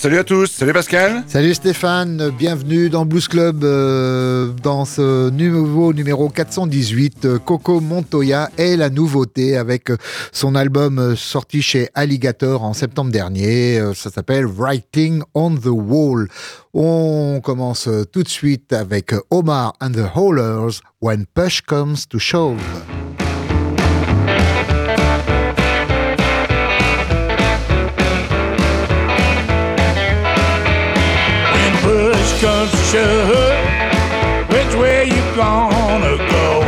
Salut à tous, salut Pascal. Salut Stéphane, bienvenue dans Blues Club euh, dans ce nouveau numéro 418. Euh, Coco Montoya est la nouveauté avec son album euh, sorti chez Alligator en septembre dernier. Ça s'appelle Writing on the Wall. On commence tout de suite avec Omar and the Haulers When Push Comes to Shove. Comes which way you gonna go?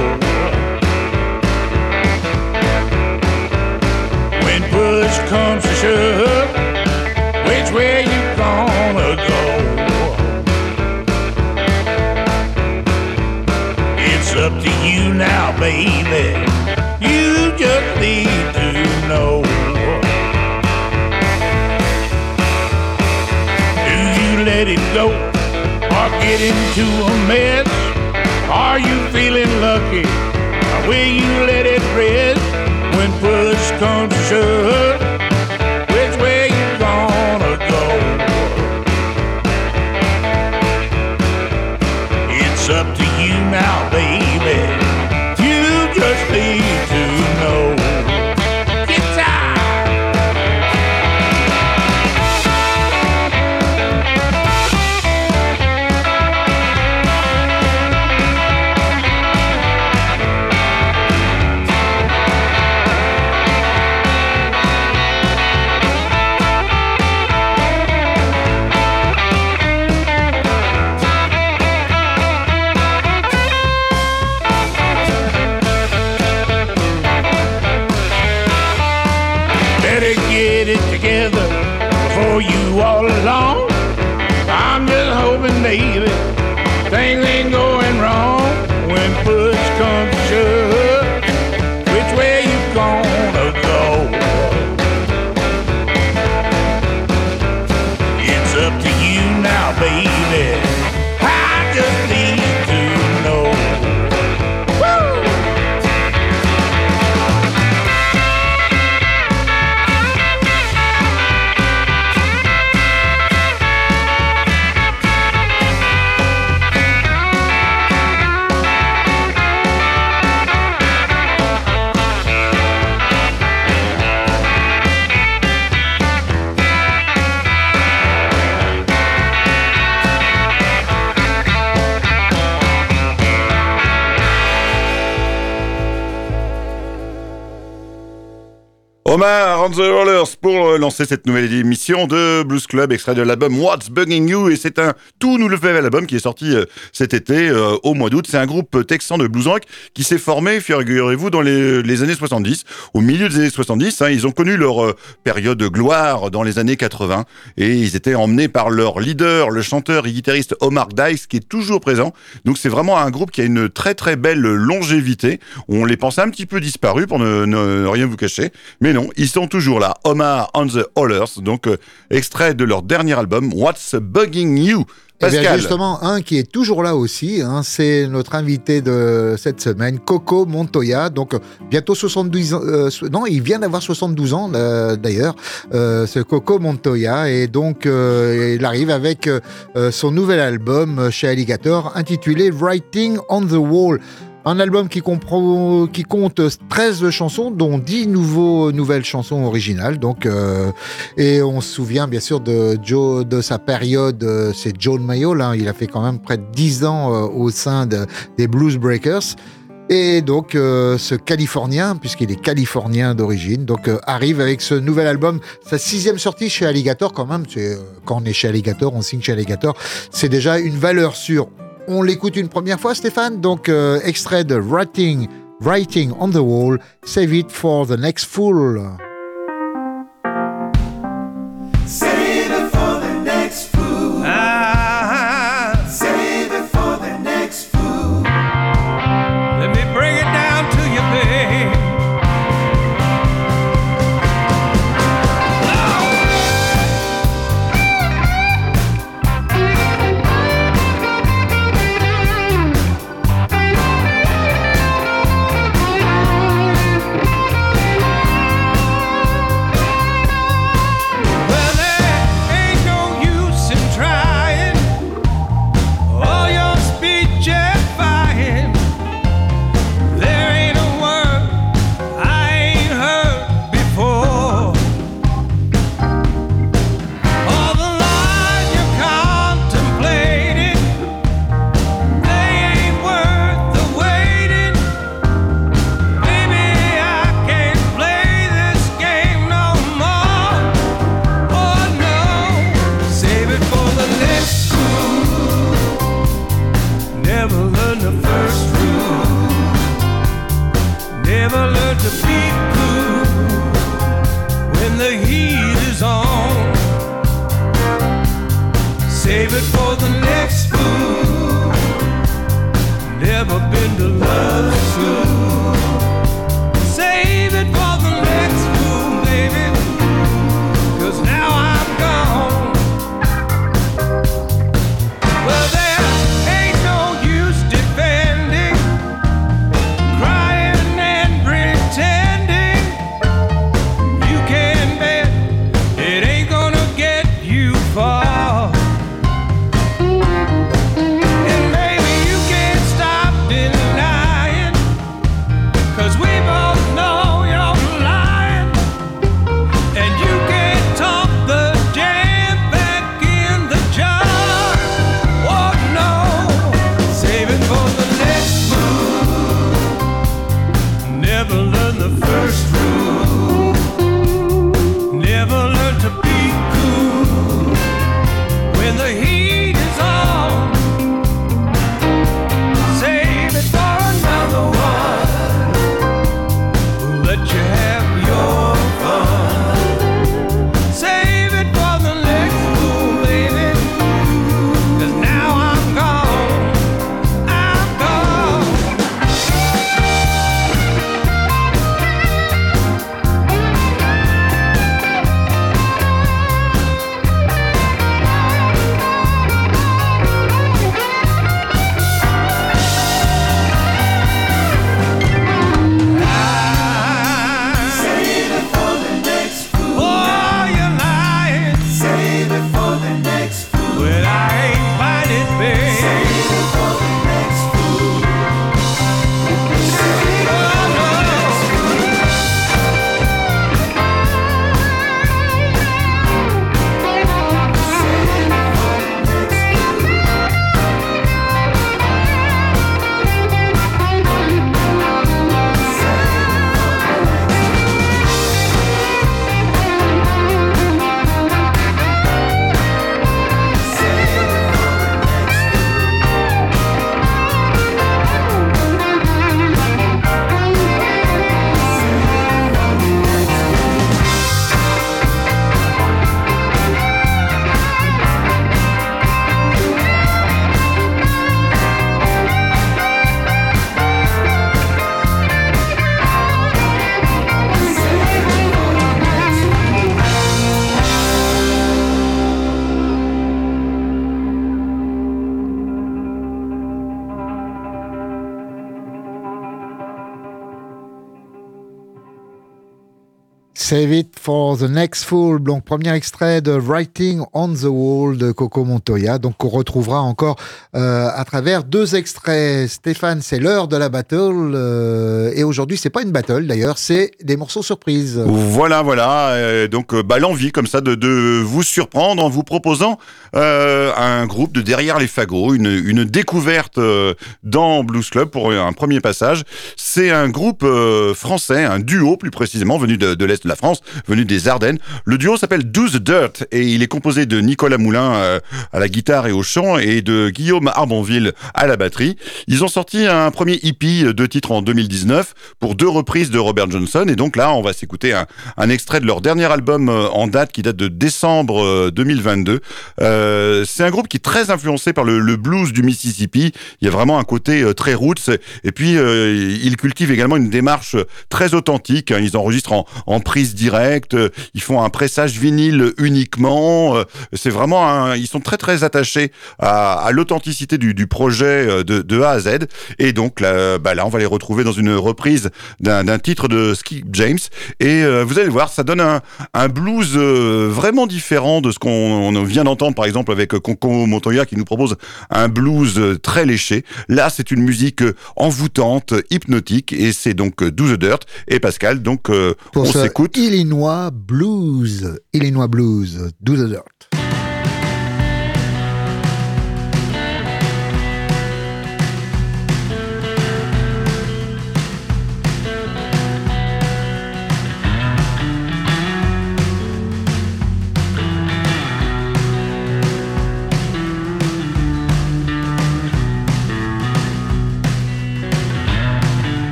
When push comes to shove, which way you gonna go? It's up to you now, baby. You just need to know. Do you let it go? Get into a mess? Are you feeling lucky? Or will you let it rest when push comes to shove? The Rollers pour lancer cette nouvelle émission de Blues Club, extrait de l'album What's Bugging You, et c'est un tout nouvel album qui est sorti euh, cet été, euh, au mois d'août. C'est un groupe texan de blues rock qui s'est formé, figurez-vous, dans les, années 70. Au milieu des années 70, hein, ils ont connu leur euh, période de gloire dans les années 80, et ils étaient emmenés par leur leader, le chanteur et guitariste Omar Dice, qui est toujours présent. Donc c'est vraiment un groupe qui a une très très belle longévité. On les pensait un petit peu disparus, pour ne rien vous cacher, mais non ils sont toujours là. Omar on the Hollers, donc euh, extrait de leur dernier album, What's Bugging You? Eh Pascal. justement, un qui est toujours là aussi, hein, c'est notre invité de cette semaine, Coco Montoya. Donc, bientôt 72 ans. Euh, non, il vient d'avoir 72 ans, euh, d'ailleurs, ce Coco Montoya. Et donc, il arrive avec son nouvel album chez Alligator, intitulé Writing on the Wall. Un album qui, comprend, qui compte 13 chansons, dont 10 nouveaux, nouvelles chansons originales. Donc, euh, et on se souvient bien sûr de, Joe, de sa période, euh, c'est John Mayall, hein, il a fait quand même près de 10 ans euh, au sein des Blues Breakers. Et donc ce Californien, puisqu'il est californien d'origine, donc arrive avec ce nouvel album, sa sixième sortie chez Alligator quand même. Quand on est chez Alligator, on signe chez Alligator, c'est déjà une valeur sûre. On l'écoute une première fois, Stéphane. Donc, euh, extrait de Writing, Writing on the Wall, Save it for the next fool. The first Save it for the next fool. Donc, premier extrait de Writing on the Wall de Coco Montoya. Donc, qu'on retrouvera encore euh, à travers deux extraits. Stéphane, c'est l'heure de la battle. euh, et aujourd'hui, c'est pas une battle d'ailleurs, c'est des morceaux surprises. Voilà, voilà. euh, donc, euh, bah, l'envie comme ça de, de vous surprendre en vous proposant euh, un groupe de derrière les fagots, une, une découverte euh, dans Blues Club pour un premier passage. C'est un groupe français, un duo plus précisément, venu de, de l'est de la France, venu des Ardennes. Le duo s'appelle Do the Dirt et il est composé de Nicolas Moulin euh, à la guitare et au chant et de Guillaume Arbonville à la batterie. Ils ont sorti un premier EP de titres en 2019 pour deux reprises de Robert Johnson et donc là on va s'écouter un, extrait de leur dernier album euh, en date qui date de décembre euh, 2022. Euh, c'est un groupe qui est très influencé par le, blues du Mississippi. Il y a vraiment un côté très roots et puis ils cultivent également une démarche très authentique. hein. Ils enregistrent en, en prise directe, euh, ils font un pressage vinyle uniquement. euh, C'est vraiment, un- ils sont très très attachés à, à l'authenticité du, du projet euh, de, de A à Z. Et donc là, bah là, on va les retrouver dans une reprise d'un titre de Skip James. Et euh, vous allez voir, ça donne un, un blues euh, vraiment différent de ce qu'on on vient d'entendre, par exemple avec Conco Montoya qui nous propose un blues très léché. Là, c'est une musique envoûtante, hypnotique, et c'est donc Do the Dirt et Pascal. Donc, euh, on s'écoute. Illinois Blues. Illinois Blues. Do the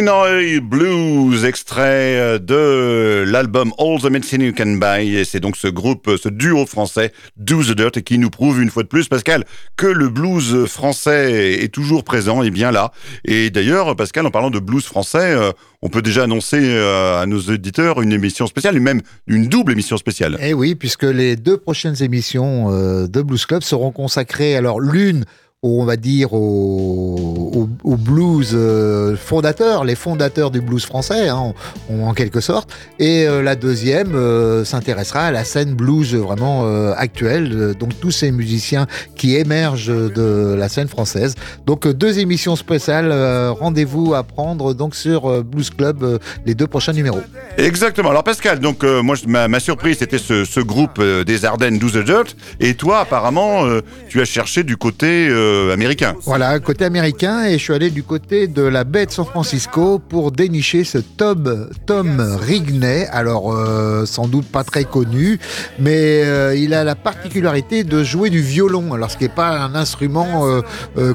Blues, extrait euh, de l'album All the Medicine You Can Buy. Et c'est donc ce groupe, ce duo français, Do the Dirt, qui nous prouve une fois de plus, Pascal, que le blues français est toujours présent et bien là. Et d'ailleurs, Pascal, en parlant de blues français, euh, on peut déjà annoncer euh, à nos auditeurs une émission spéciale, et même une double émission spéciale. Eh oui, puisque les deux prochaines émissions de Blues Club seront consacrées, alors l'une on va dire, au, blues euh, fondateurs, les fondateurs du blues français, hein, en, quelque sorte. Et euh, la deuxième euh, s'intéressera à la scène blues vraiment actuelle, donc tous ces musiciens qui émergent de la scène française. Donc deux émissions spéciales, rendez-vous à prendre donc sur Blues Club les deux prochains numéros. Exactement. Alors Pascal, donc moi ma, ma, surprise c'était ce, groupe des Ardennes 12 Dirt, et toi apparemment tu as cherché du côté euh, américain. Voilà, côté américain, et je suis allé du côté de la baie de San Francisco pour dénicher ce Tom, Tom Rigney. Alors, euh, sans doute pas très connu, mais euh, il a la particularité de jouer du violon. Alors, ce qui n'est pas un instrument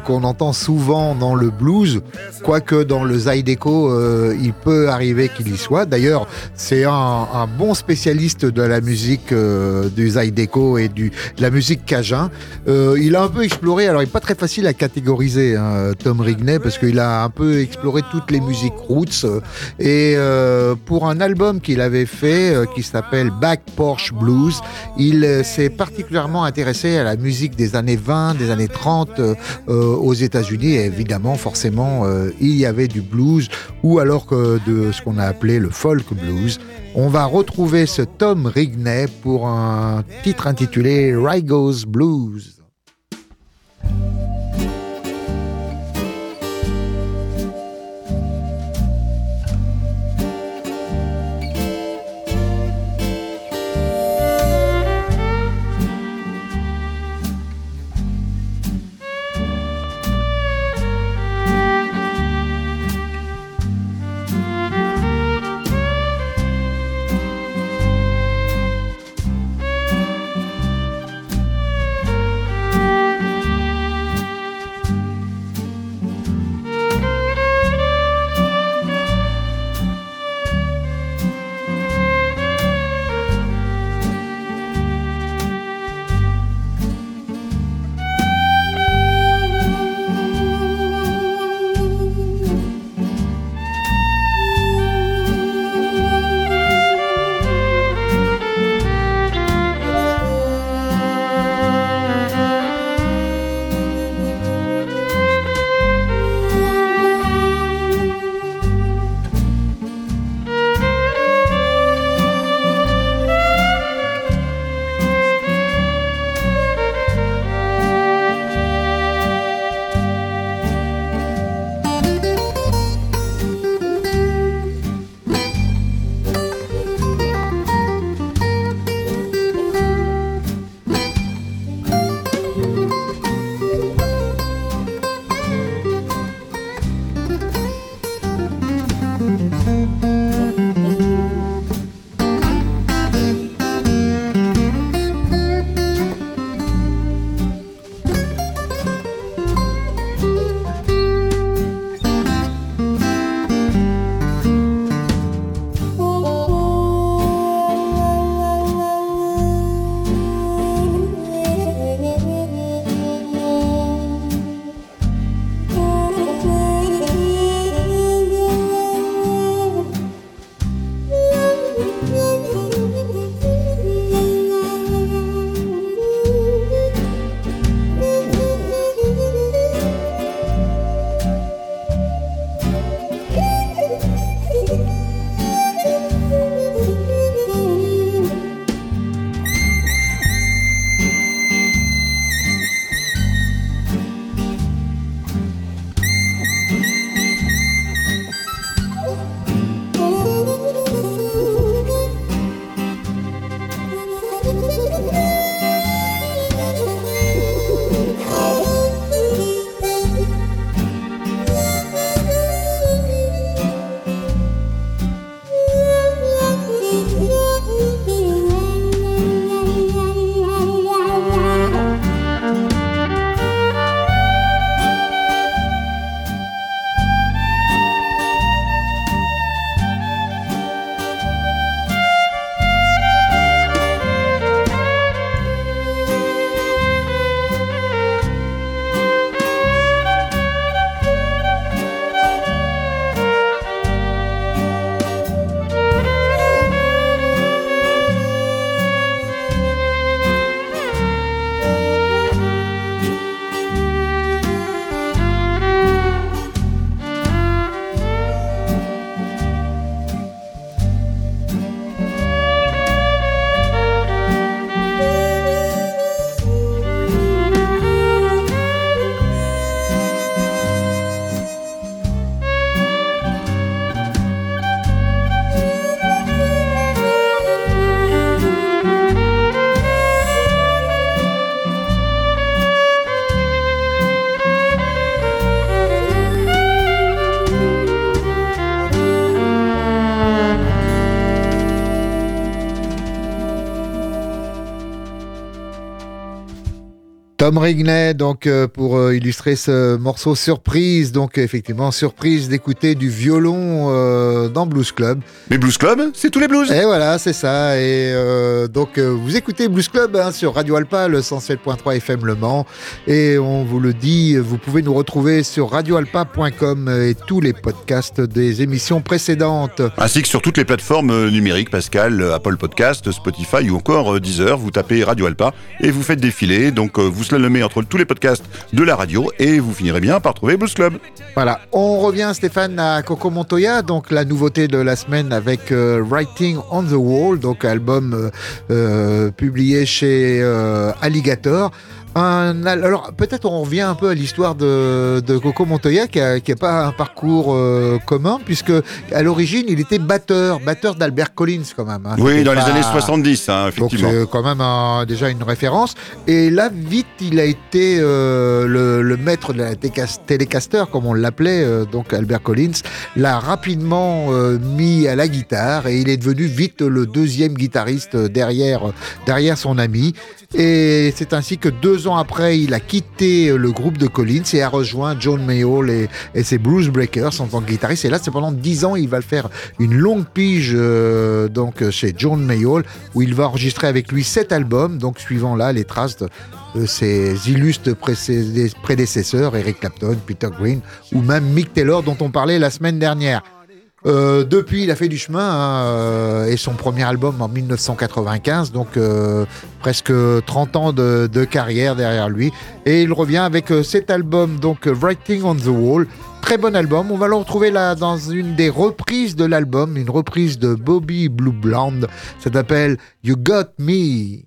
qu'on entend souvent dans le blues, quoique dans le Zydeco, il peut arriver qu'il y soit. D'ailleurs, c'est un, bon spécialiste de la musique du Zydeco et de la musique cajun. il a un peu exploré, alors il n'est pas très facile à catégoriser, hein, Tom Rigney, parce qu'il a un peu exploré toutes les musiques roots. Et euh, pour un album qu'il avait fait, euh, qui s'appelle Back Porch Blues, il euh, s'est particulièrement intéressé à la musique des années 20, des années 30 aux États-Unis. Et évidemment, forcément, il y avait du blues, ou alors que de ce qu'on a appelé le folk blues. On va retrouver ce Tom Rigney pour un titre intitulé Rigo's Blues. Thank you. Tom Rigney, donc euh, pour euh, illustrer ce morceau surprise, donc effectivement surprise d'écouter du violon euh, dans Blues Club. Mais Blues Club, c'est tous les blues. Et voilà, c'est ça. Et donc vous écoutez Blues Club hein, sur Radio Alpa, le 107.3 FM Le Mans. Et on vous le dit, vous pouvez nous retrouver sur radioalpa.com et tous les podcasts des émissions précédentes. Ainsi que sur toutes les plateformes numériques, Pascal, Apple Podcast, Spotify ou encore Deezer. Vous tapez Radio Alpa et vous faites défiler. Donc vous entre tous les podcasts de la radio et vous finirez bien par trouver Blues Club. Voilà, on revient Stéphane à Coco Montoya, donc la nouveauté de la semaine avec euh, Writing on the Wall, donc album euh, euh, publié chez Alligator. Un, alors peut-être on revient un peu à l'histoire de, de Coco Montoya qui n'a pas un parcours euh, commun puisque à l'origine il était batteur, batteur d'Albert Collins quand même. hein. Oui, dans les années 70, hein, donc effectivement. c'est quand même un- déjà une référence. Et là, vite, il a été euh, le, le maître de la télécaster, comme on l'appelait, euh, donc Albert Collins, l'a rapidement euh, mis à la guitare et il est devenu vite le deuxième guitariste derrière, derrière son ami. Et c'est ainsi que deux après, il a quitté le groupe de Collins et a rejoint John Mayall et, ses Blues Breakers en tant que guitariste. Et là, c'est pendant dix ans, il va faire une longue pige euh, donc chez John Mayall où il va enregistrer avec lui sept albums, donc suivant là les traces de, ses illustres prédécesseurs, Eric Clapton, Peter Green ou même Mick Taylor dont on parlait la semaine dernière. Euh, depuis, il a fait du chemin hein, euh, et son premier album en 1995, donc euh, presque 30 ans de, de carrière derrière lui. Et il revient avec euh, cet album, donc Writing on the Wall. Très bon album. On va le retrouver là dans une des reprises de l'album, une reprise de Bobby Blue Blonde. Ça s'appelle You Got Me.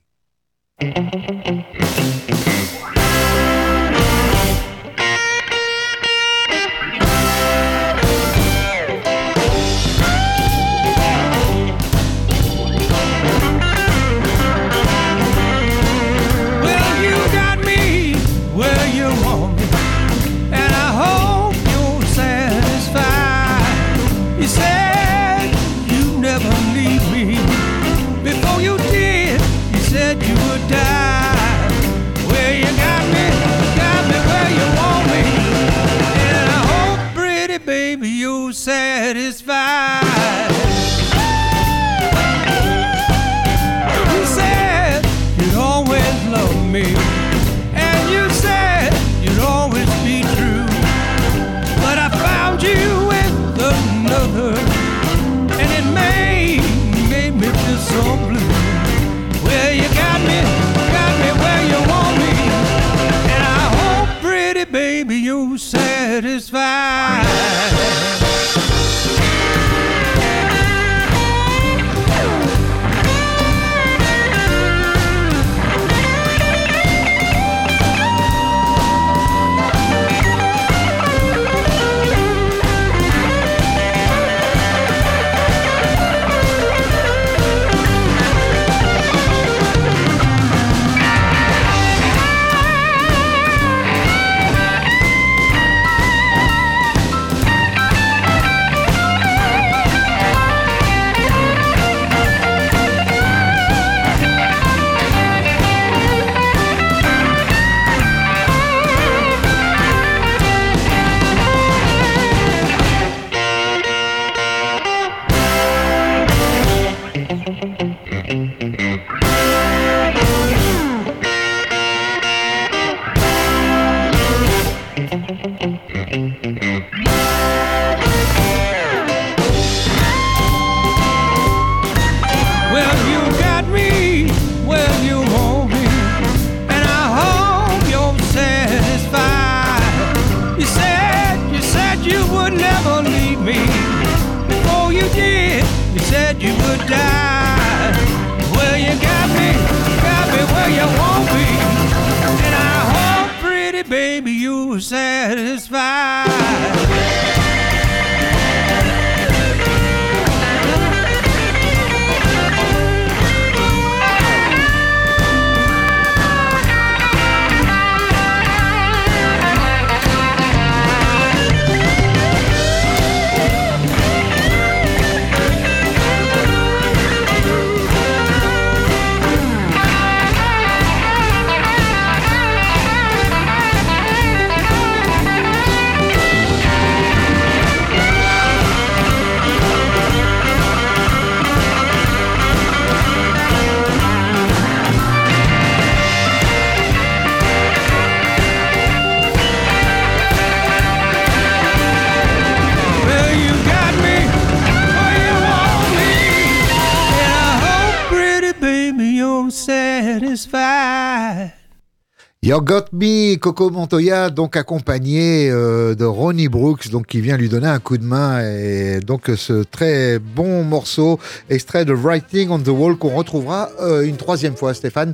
You Got Me, Coco Montoya, donc accompagné euh, de Ronnie Brooks, donc qui vient lui donner un coup de main. Et donc ce très bon morceau, extrait de Writing on the Wall, qu'on retrouvera euh, une troisième fois, Stéphane.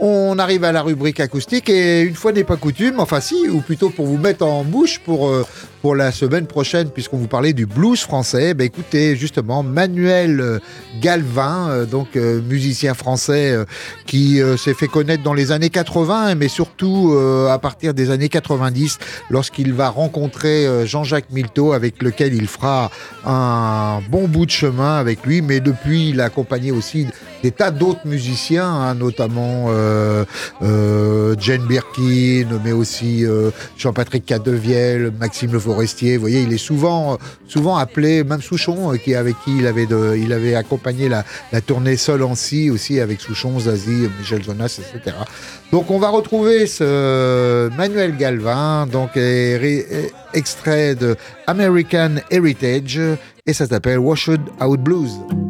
On arrive à la rubrique acoustique et une fois n'est pas coutume, enfin si, ou plutôt pour vous mettre en bouche pour, euh, pour la semaine prochaine, puisqu'on vous parlait du blues français, ben écoutez justement Manuel euh, Galvin, euh, donc musicien français qui s'est fait connaître dans les années 80, mais surtout à partir des années 90, lorsqu'il va rencontrer Jean-Jacques Milteau, avec lequel il fera un bon bout de chemin avec lui, mais depuis il a accompagné aussi des tas d'autres musiciens, hein, notamment euh, euh, Jane Birkin, mais aussi euh, Jean-Patrick Cadevielle, Maxime Le Forestier. Vous voyez, il est souvent, souvent appelé, même Souchon, euh, qui avec qui il avait, de, il avait accompagné la, la tournée Sol en Si aussi avec Souchon, Zazie, Michel Jonas, etc. Donc on va retrouver ce Manuel Galvin, donc extrait de American Heritage, et ça s'appelle Washed Out Blues.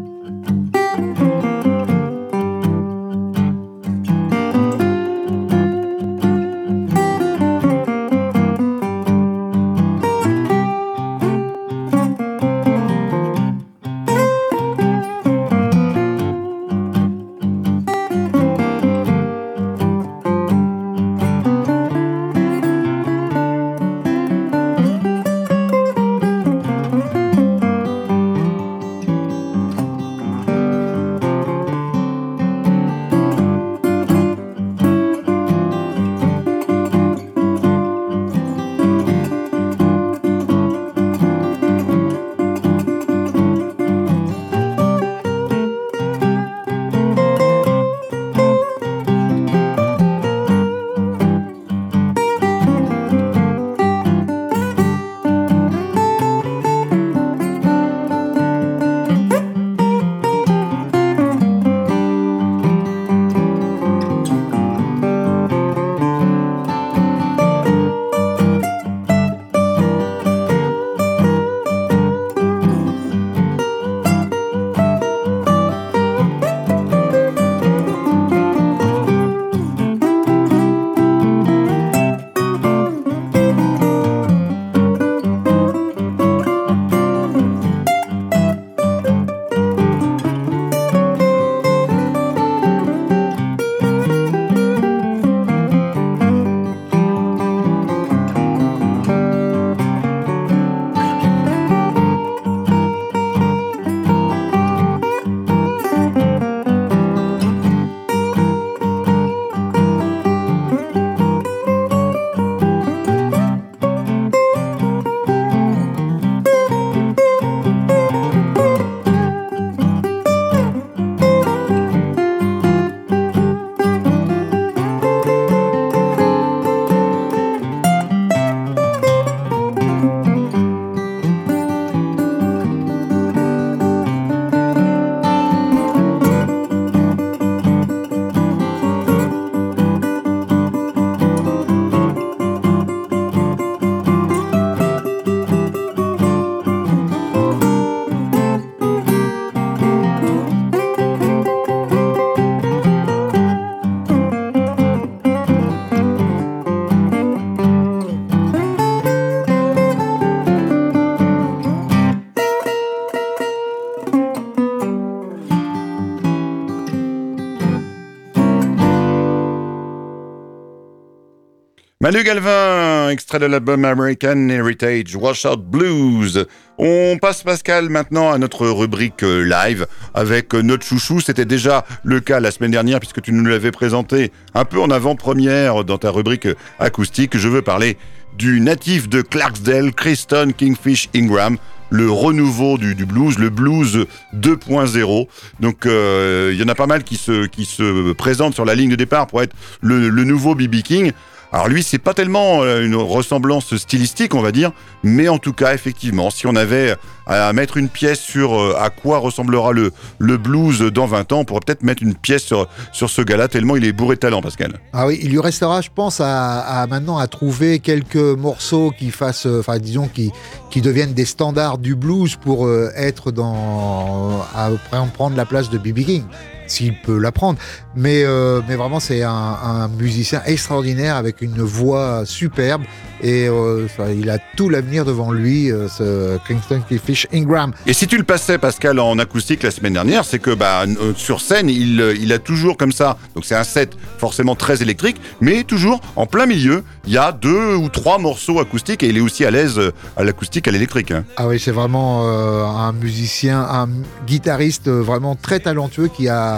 Manu Galvin, extrait de l'album American Heritage, Washout Blues. On passe Pascal maintenant à notre rubrique euh, live avec euh, notre chouchou. C'était déjà le cas la semaine dernière puisque tu nous l'avais présenté un peu en avant-première dans ta rubrique euh, acoustique. Je veux parler du natif de Clarksdale, Kristen Kingfish Ingram le renouveau du, blues, le blues 2.0. Donc il y en a pas mal qui se, qui se présentent sur la ligne de départ pour être le, le nouveau BB King. Alors lui, c'est pas tellement euh, une ressemblance stylistique, on va dire, mais en tout cas, effectivement, si on avait à mettre une pièce sur euh, à quoi ressemblera le, blues dans 20 ans, on pourrait peut-être mettre une pièce sur, sur ce gars-là, tellement il est bourré de talent, Pascal. Ah oui, il lui restera, je pense, à, maintenant à trouver quelques morceaux qui fassent, euh, enfin disons, qui, qui deviennent des standards du blues pour être dans, à prendre la place de B.B. King. S'il peut l'apprendre. Mais, euh, mais vraiment, c'est un, un musicien extraordinaire avec une voix superbe et euh, il a tout l'avenir devant lui, euh, ce Kingston Keyfish Ingram. Et si tu le passais, Pascal, en acoustique la semaine dernière, c'est que bah, sur scène, il, il a toujours comme ça. Donc c'est un set forcément très électrique, mais toujours en plein milieu, il y a deux ou trois morceaux acoustiques et il est aussi à l'aise à l'acoustique, à l'électrique. hein. Ah oui, c'est vraiment un musicien, un guitariste vraiment très talentueux qui a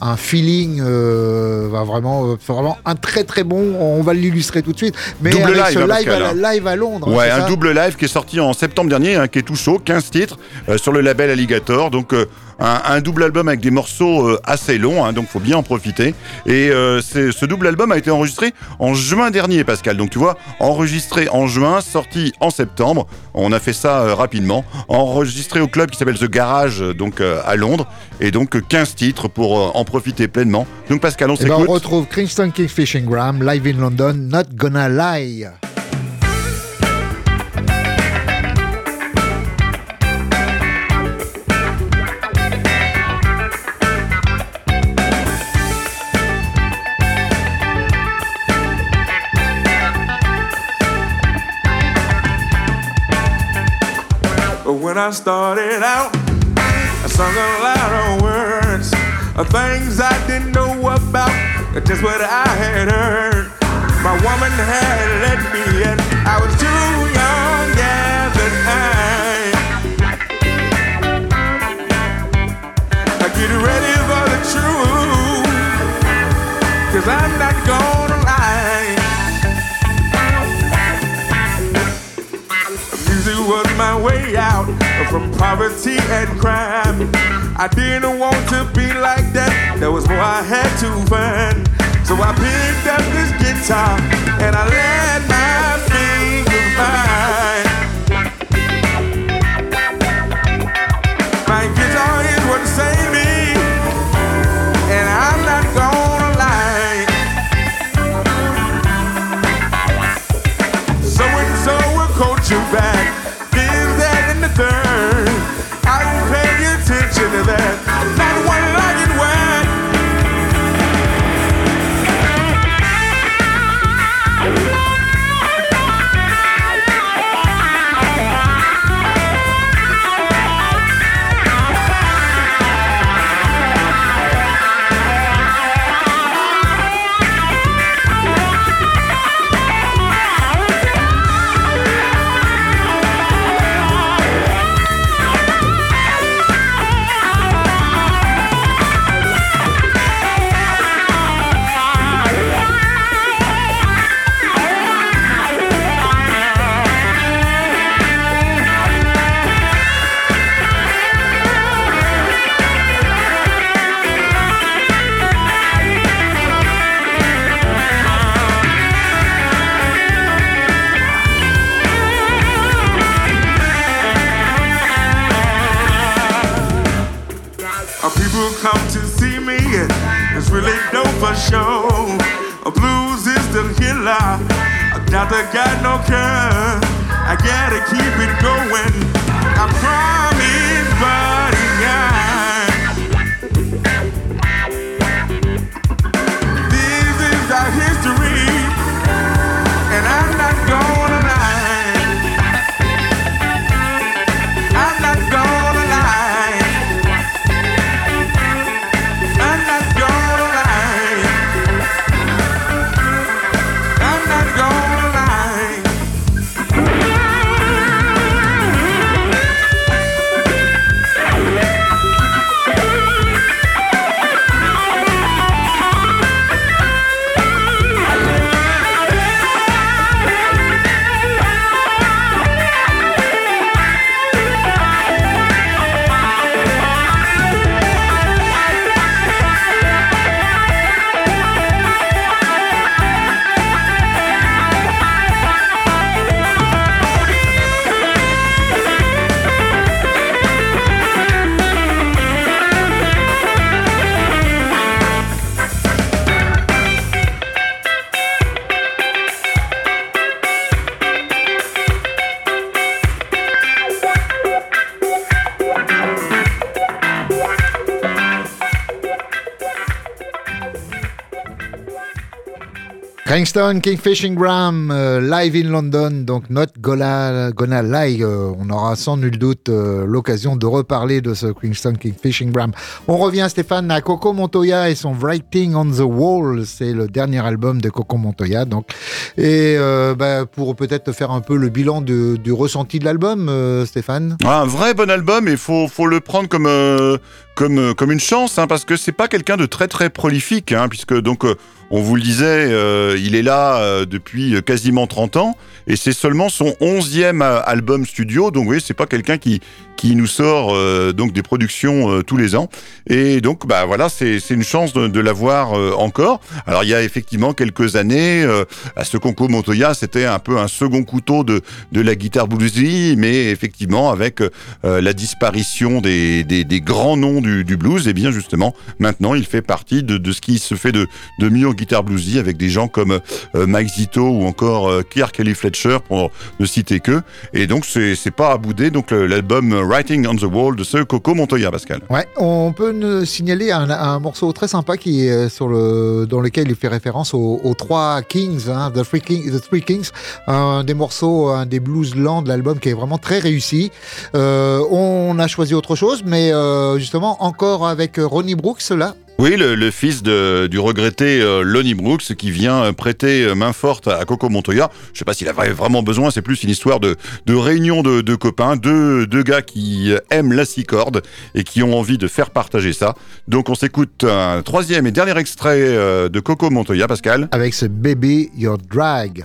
un feeling euh, vraiment, euh, vraiment un très très bon. On va l'illustrer tout de suite. Mais Double avec live, ce hein, live, à, live à Londres. Ouais, un double live qui est sorti en septembre dernier, hein, qui est tout chaud, 15 titres euh, sur le label Alligator. Donc euh, un, un double album avec des morceaux assez longs, hein, donc faut bien en profiter. Et ce double album a été enregistré en juin dernier, Pascal. Donc tu vois, enregistré en juin, sorti en septembre. On a fait ça rapidement. Enregistré au club qui s'appelle The Garage, donc à Londres. Et donc euh, 15 titres pour en profiter pleinement. Donc Pascal, on Eh ben, s'écoute. on retrouve Kingston Kingfish Ingram, live in London, Not Gonna Lie. When I started out, I sung a lot of words things I didn't know about, just what I had heard. My woman had let me in. I was too young the time. I get ready for the truth, cause I'm not gonna lie. Music was my way out from poverty and crime. I didn't want to be like that. There was more I had to find. So I picked up this guitar and I let my fingers find. Kingston, Kingfishing Gram, euh, live in London, donc Not Gonna, gonna Lie. euh, on aura sans nul doute euh, l'occasion de reparler de ce Kingston, Kingfishing Gram. On revient, Stéphane, à Coco Montoya et son Writing on the Wall. C'est le dernier album de Coco Montoya. Donc. Et bah, pour peut-être faire un peu le bilan du ressenti de l'album, Stéphane. Un vrai bon album et faut faut le prendre comme comme euh, comme une chance hein, parce que c'est pas quelqu'un de très très prolifique hein, puisque donc euh, on vous le disait euh, il est là depuis quasiment 30 ans et c'est seulement son 11e euh, album studio donc oui c'est pas quelqu'un qui qui nous sort donc des productions tous les ans. Et donc bah voilà c'est une chance de, l'avoir encore. Alors il y a effectivement quelques années à ce concours Montoya c'était un peu un second couteau de de la guitare bluesy mais effectivement avec la disparition des, des grands noms du, blues, et bien justement, maintenant, il fait partie de, de ce qui se fait de, de mieux en guitare bluesy avec des gens comme euh, Mike Zito ou encore euh, Kelly Fletcher, pour ne citer que. Et donc, c'est pas à bouder. Donc, l'album Writing on the Wall de ce Coco Montoya, Pascal. Ouais, on peut ne signaler un, morceau très sympa qui est sur le, dans lequel il fait référence aux, trois Kings, hein, the, Three King- the Three Kings, un des morceaux, un des blues lents de l'album qui est vraiment très réussi. Euh, on a choisi autre chose, mais euh, encore avec Ronnie Brooks là? Oui, le, le fils de, du regretté euh, Lonnie Brooks qui vient euh, prêter euh, main forte à Coco Montoya. Je sais pas s'il avait vraiment besoin, c'est plus une histoire de, de réunion de, de copains, deux, deux gars qui euh, aiment la six cordes et qui ont envie de faire partager ça. Donc on s'écoute un troisième et dernier extrait euh, de Coco Montoya, Pascal. avec ce Baby Your Drag.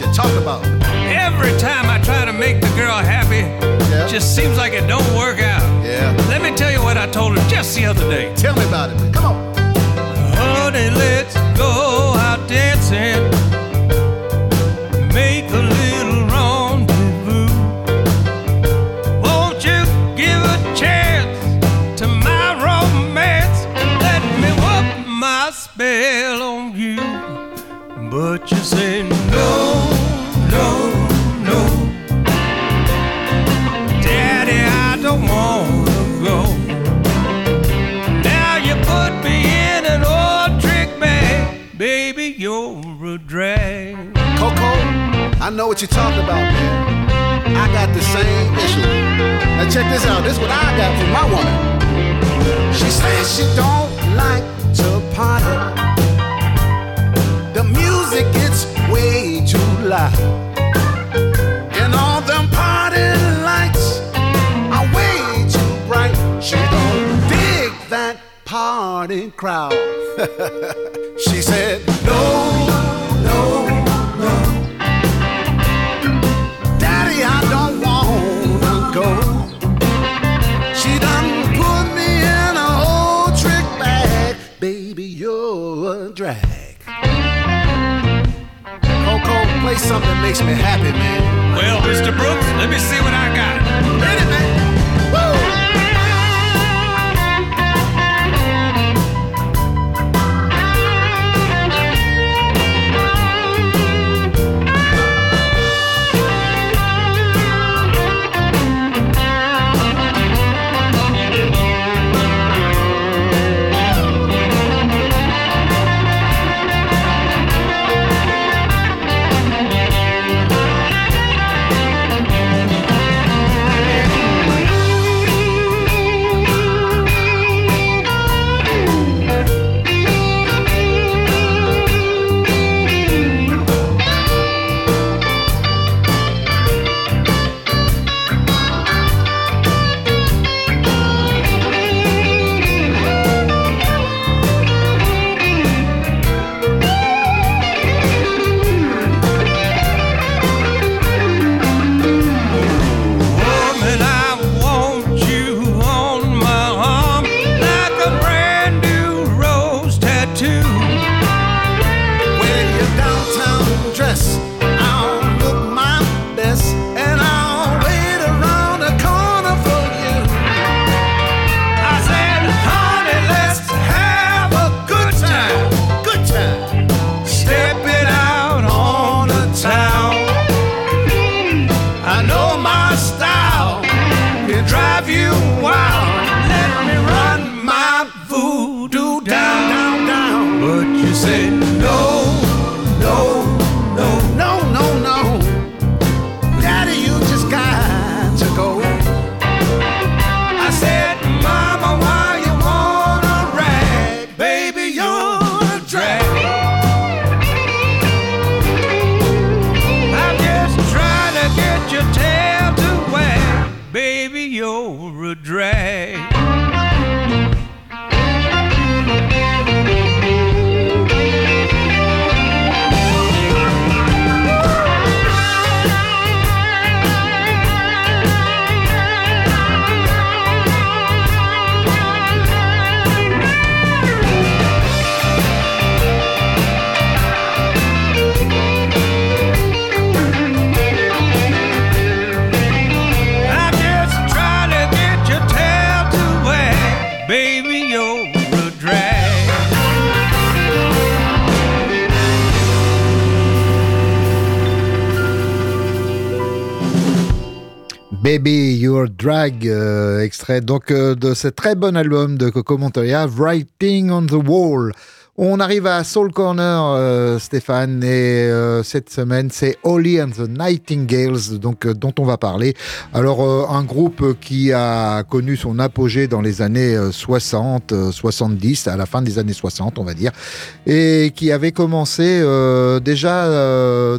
What you're talking about. Every time I try to make the girl happy, Yeah. just seems like it don't work out. Yeah. Let me tell you what I told her just the other day. Tell me about it. Come on. Honey, let's go out dancing. Make a little rendezvous. Won't you give a chance to my romance? Let me whoop my spell on you. But you say I know what you're talking about, man. I got the same issue. Now check this out. This is what I got from my woman. She says she don't like to party. The music gets way too loud. And all them party lights are way too bright. She don't dig that party crowd. she said, no, something that makes me happy, man. Well, Mr. Brooks, let me see what I got. Donc euh, de ce très bon album de Coco Montoya, Writing on the Wall. On arrive à Soul Corner, euh, Stéphane, et euh, cette semaine, c'est Holly and the Nightingales, donc, dont on va parler. Alors, un groupe qui a connu son apogée dans les années euh, 60, euh, 70, à la fin des années 60, on va dire, et qui avait commencé déjà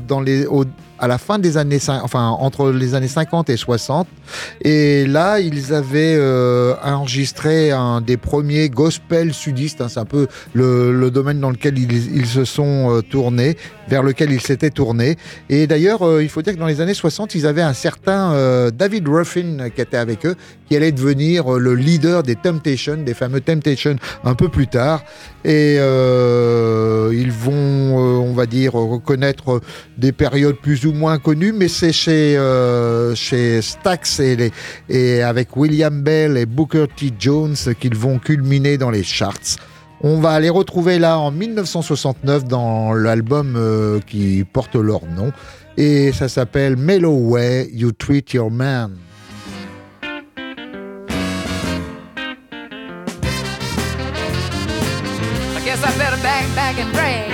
dans les, au- à la fin des années, enfin entre les années 50 et 60. Et là, ils avaient euh, enregistré un des premiers gospel sudistes. hein, c'est un peu le, domaine dans lequel ils, se sont euh, tournés, vers lequel ils s'étaient tournés. Et d'ailleurs, euh, il faut dire que dans les années 60, ils avaient un certain David Ruffin qui était avec eux, qui allait devenir le leader des Temptations, des fameux Temptations, un peu plus tard. Et euh, ils vont, euh, on va dire, reconnaître des périodes plus ou moins connues, mais c'est chez, euh, chez Stax et, les- et avec William Bell et Booker T. Jones qu'ils vont culminer dans les charts. On va les retrouver là en 1969 dans l'album euh, qui porte leur nom. Et ça s'appelle Mellow Way You Treat Your Man. Better back and brag.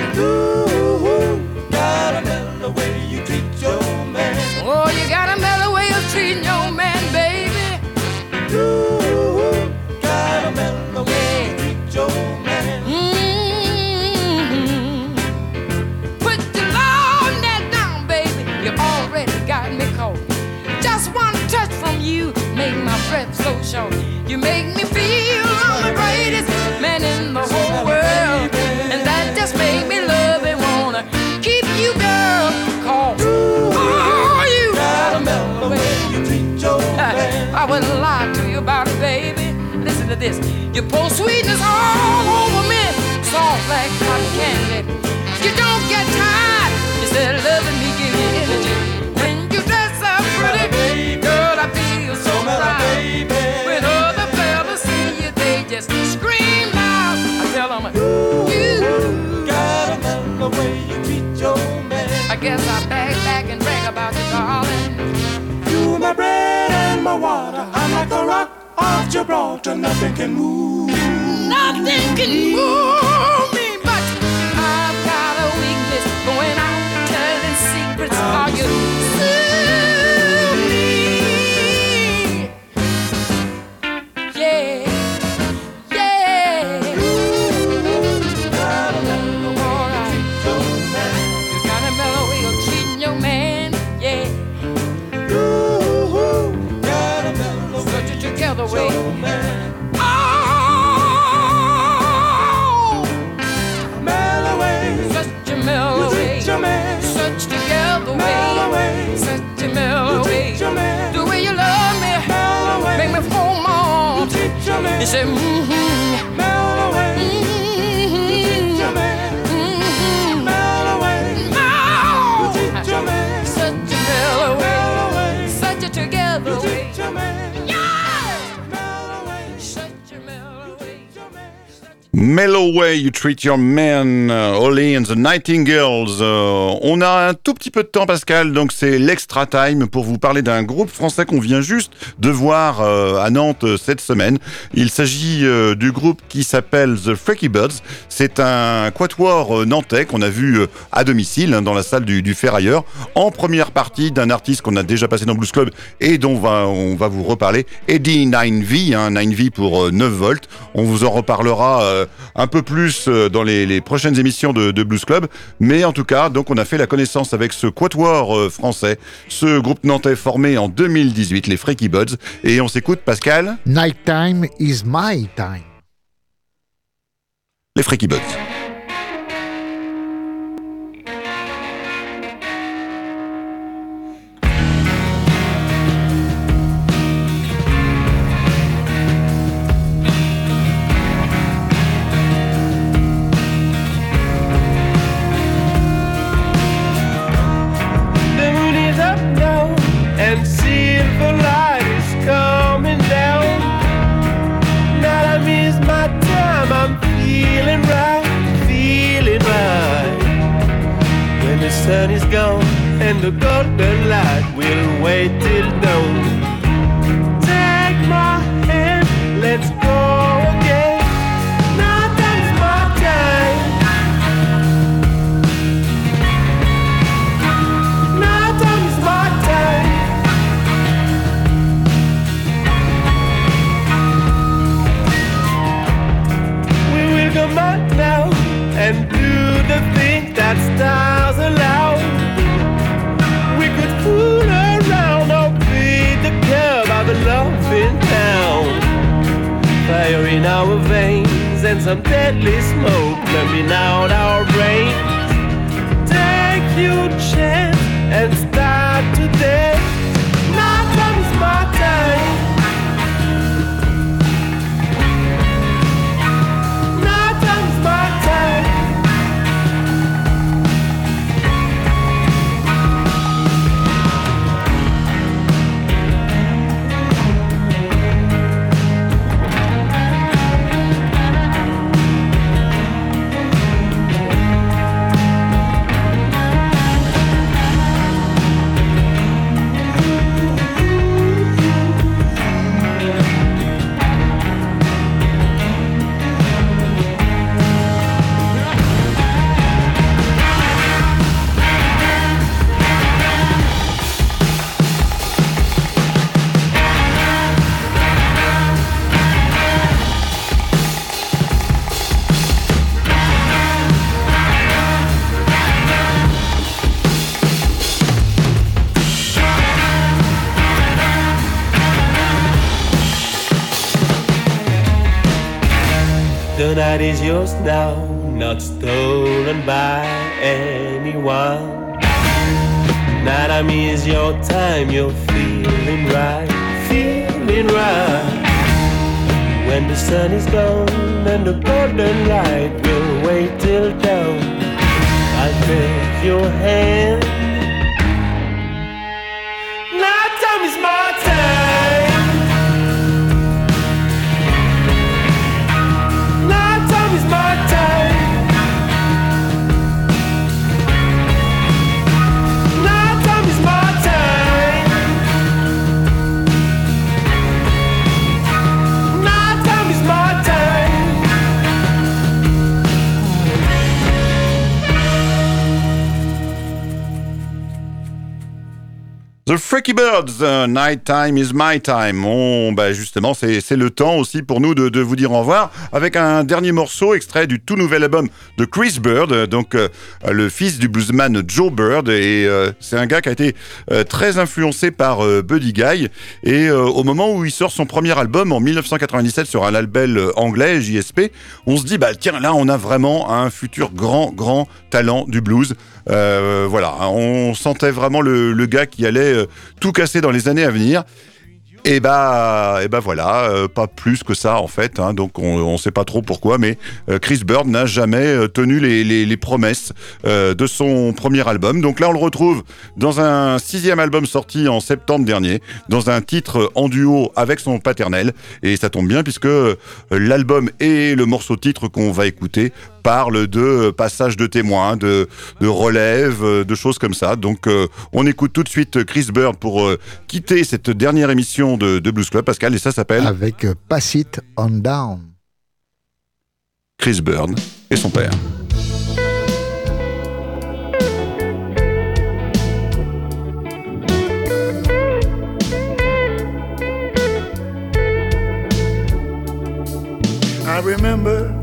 Gotta mellow way you treat your man. Oh, you got a mellow way of treating your man, baby. Ooh, Gotta mellow way you treat your man. Mm-hmm. Put your lawn that down, baby. You already got me caught. Just one touch from you make my breath so short. Listen to this. You pour sweetness all over me, soft like cotton candy. You don't get tired. You said loving me give you energy. Off Gibraltar. Nothing can move. Nothing can move me, but I've got a weakness going out telling secrets. Are you Treat Mellow Way You Treat Your Man, euh, Holly and the Nightingales. Euh, on a un tout petit peu de temps, Pascal, donc c'est l'extra time pour vous parler d'un groupe français qu'on vient juste de voir euh, à Nantes euh, cette semaine. Il s'agit du groupe qui s'appelle The Freaky Birds. C'est un quatuor nantais qu'on a vu à domicile hein, dans la salle du, Ferrailleur, en première partie d'un artiste qu'on a déjà passé dans Blues Club et dont on va, vous reparler, Eddie 9V, hein, 9V pour euh, 9 volts. On vous en reparlera un peu plus euh, dans les, les prochaines émissions de, de Blues Club. Mais en tout cas, donc on a fait la connaissance avec ce quatuor euh, français, ce groupe nantais formé en 2018, les Freaky Buds. Et on s'écoute Pascal, Nighttime is my time. les Freaky Buds. Night is yours now, not stolen by anyone. Night I is your time, you're feeling right, feeling right. When the sun is gone and the golden light will wait till dawn, I'll take your hand. Freaky Birds, uh, Night Time is my time. Bon, bah justement, c'est le temps aussi pour nous de, de vous dire au revoir avec un dernier morceau extrait du tout nouvel album de Chris Bird, euh, donc euh, le fils du bluesman Joe Bird. Et euh, c'est un gars qui a été euh, très influencé par euh, Buddy Guy. Et euh, au moment où il sort son premier album en 1997 sur un label euh, anglais, JSP, on se dit, bah tiens, là, on a vraiment un futur grand, grand talent du blues. Euh, voilà, on sentait vraiment le, gars qui allait euh, tout casser dans les années à venir. Et bah, et bah voilà, euh, pas plus que ça en fait. hein, donc on, on sait pas trop pourquoi, mais Chris Bird n'a jamais tenu les, les- promesses de son premier album. Donc là, on le retrouve dans un sixième album sorti en septembre dernier, dans un titre en duo avec son paternel. Et ça tombe bien puisque l'album et le morceau titre qu'on va écouter parlent de euh, passage de témoins, de, de relève, euh, de choses comme ça. Donc euh, on écoute tout de suite Chris Bird pour euh, quitter cette dernière émission de, de Blues Club, Pascal, et ça s'appelle Avec Pass It On Down. Chris Bird et son père. I remember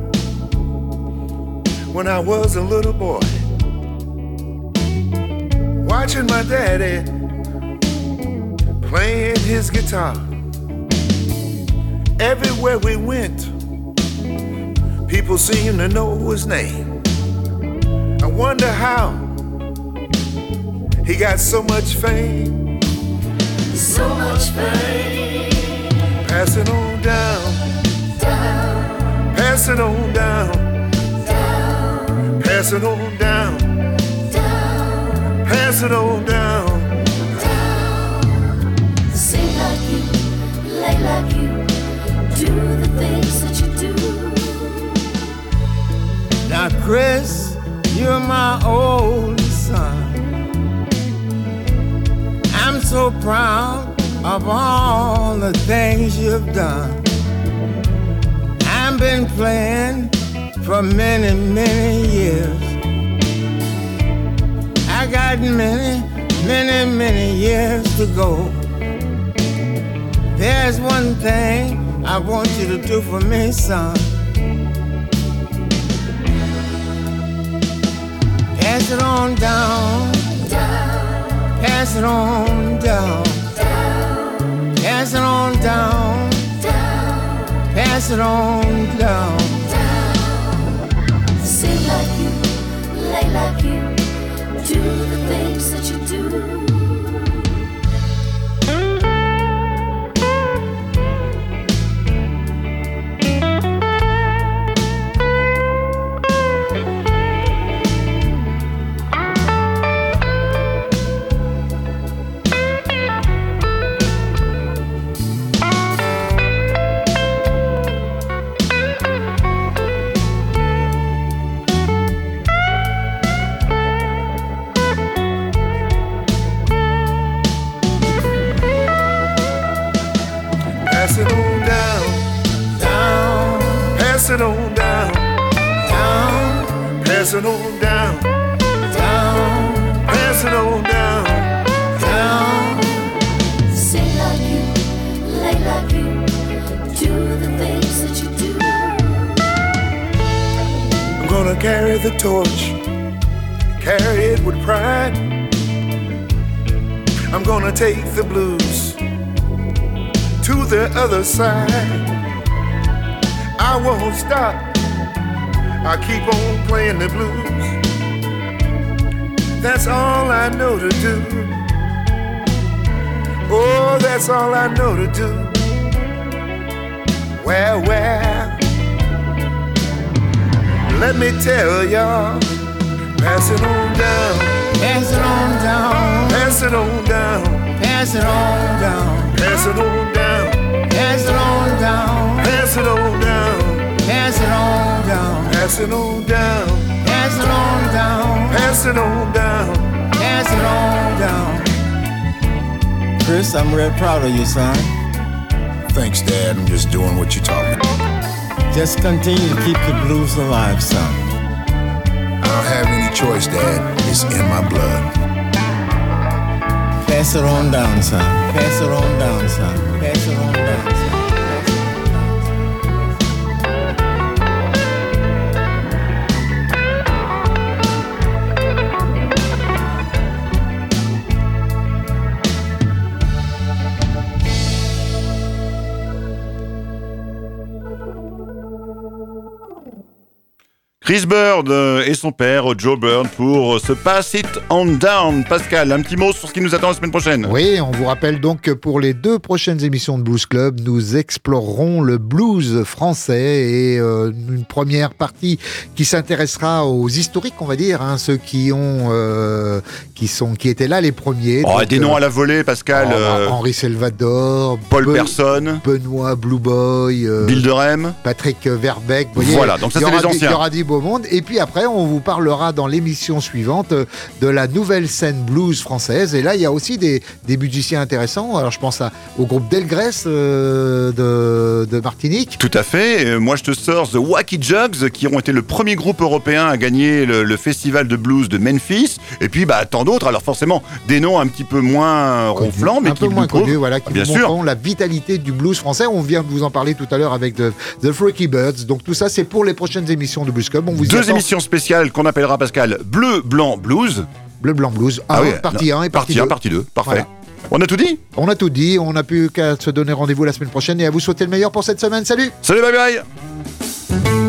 when I was a little boy. Watching my daddy playing his guitar. Everywhere we went, people seemed to know his name. I wonder how he got so much fame. So much fame. Passing on down, Down, pass it on down, pass it on down, down, pass it on down. down. Sing like you, lay like you, do the things that you do. Now, Chris, you're my oldest son. I'm so proud of all the things you've done. I've been playing for many, many years. I got many, many, many years to go. There's one thing I want you to do for me, son. Pass it on down, Down, pass it on down, down, pass it on down, down, pass it on down. down. Do the things Pass it on down, Down, pass it on down, down, pass it on down, down, pass it on down. down. Sing like you, lay like you, do the things that you do. I'm gonna carry the torch, carry it with pride. I'm gonna take the blues to the other side. I won't stop, I keep on playing the blues. That's all I know to do. Oh, that's all I know to do. Well, well. Let me tell y'all, pass it on down, Pass it on down, pass it on down, pass it on down, pass it on down, pass it on down, pass it on down, pass it on down, pass it on down, pass it on down, pass it on down. pass it on down. Chris, I'm real proud of you, son. Thanks, Dad. I'm just doing what you taught me. Just continue to keep the blues alive, son. I don't have any choice, Dad. It's in my blood. Pass it on down, son. Pass it on down, son. Pass Chris Bird euh, et son père Joe Bird pour ce Pass It On Down. Pascal, un petit mot sur ce qui nous attend la semaine prochaine. Oui, on vous rappelle donc que pour les deux prochaines émissions de Blues Club, nous explorerons le blues français et euh, une première partie qui s'intéressera aux historiques, on va dire, hein, ceux qui ont, euh, qui sont, qui étaient là les premiers. Oh, Donc, des noms euh, à la volée, Pascal. euh, Henri Salvador, Paul Ben- Person, Benoît Blue Boy, euh, Bill de Rem. Patrick Verbeck. vous voyez, Voilà, donc ça, c'est les anciens. Il y aura du beau monde. Et puis après, on vous parlera dans l'émission suivante euh, de la nouvelle scène blues française. Et là, il y a aussi des, des musiciens intéressants. Alors, je pense à- au groupe Delgrès euh, de, de Martinique. Tout à fait. Euh, Moi, je te sors The Wacky Jugs, qui ont été le premier groupe européen à gagner le, le festival de blues de Memphis. Et puis, bah, tant d'autres. Alors, forcément, des noms un petit peu moins ronflants, mais un qui peu moins connus, voilà, qui Bien sûr. la vitalité du blues français. On vient de vous en parler tout à l'heure avec The, The Freaky Birds. Donc tout ça, c'est pour les prochaines émissions de Blues Vous Deux émissions spéciales qu'on appellera Pascal Bleu, Blanc, Blues. Bleu, blanc, blues. Ah Un, oui, partie non, 1 et partie 2. Partie 1, partie 2. Parfait. Voilà. On a tout dit On a tout dit, on n'a plus qu'à se donner rendez-vous la semaine prochaine et à vous souhaiter le meilleur pour cette semaine. Salut Salut, bye bye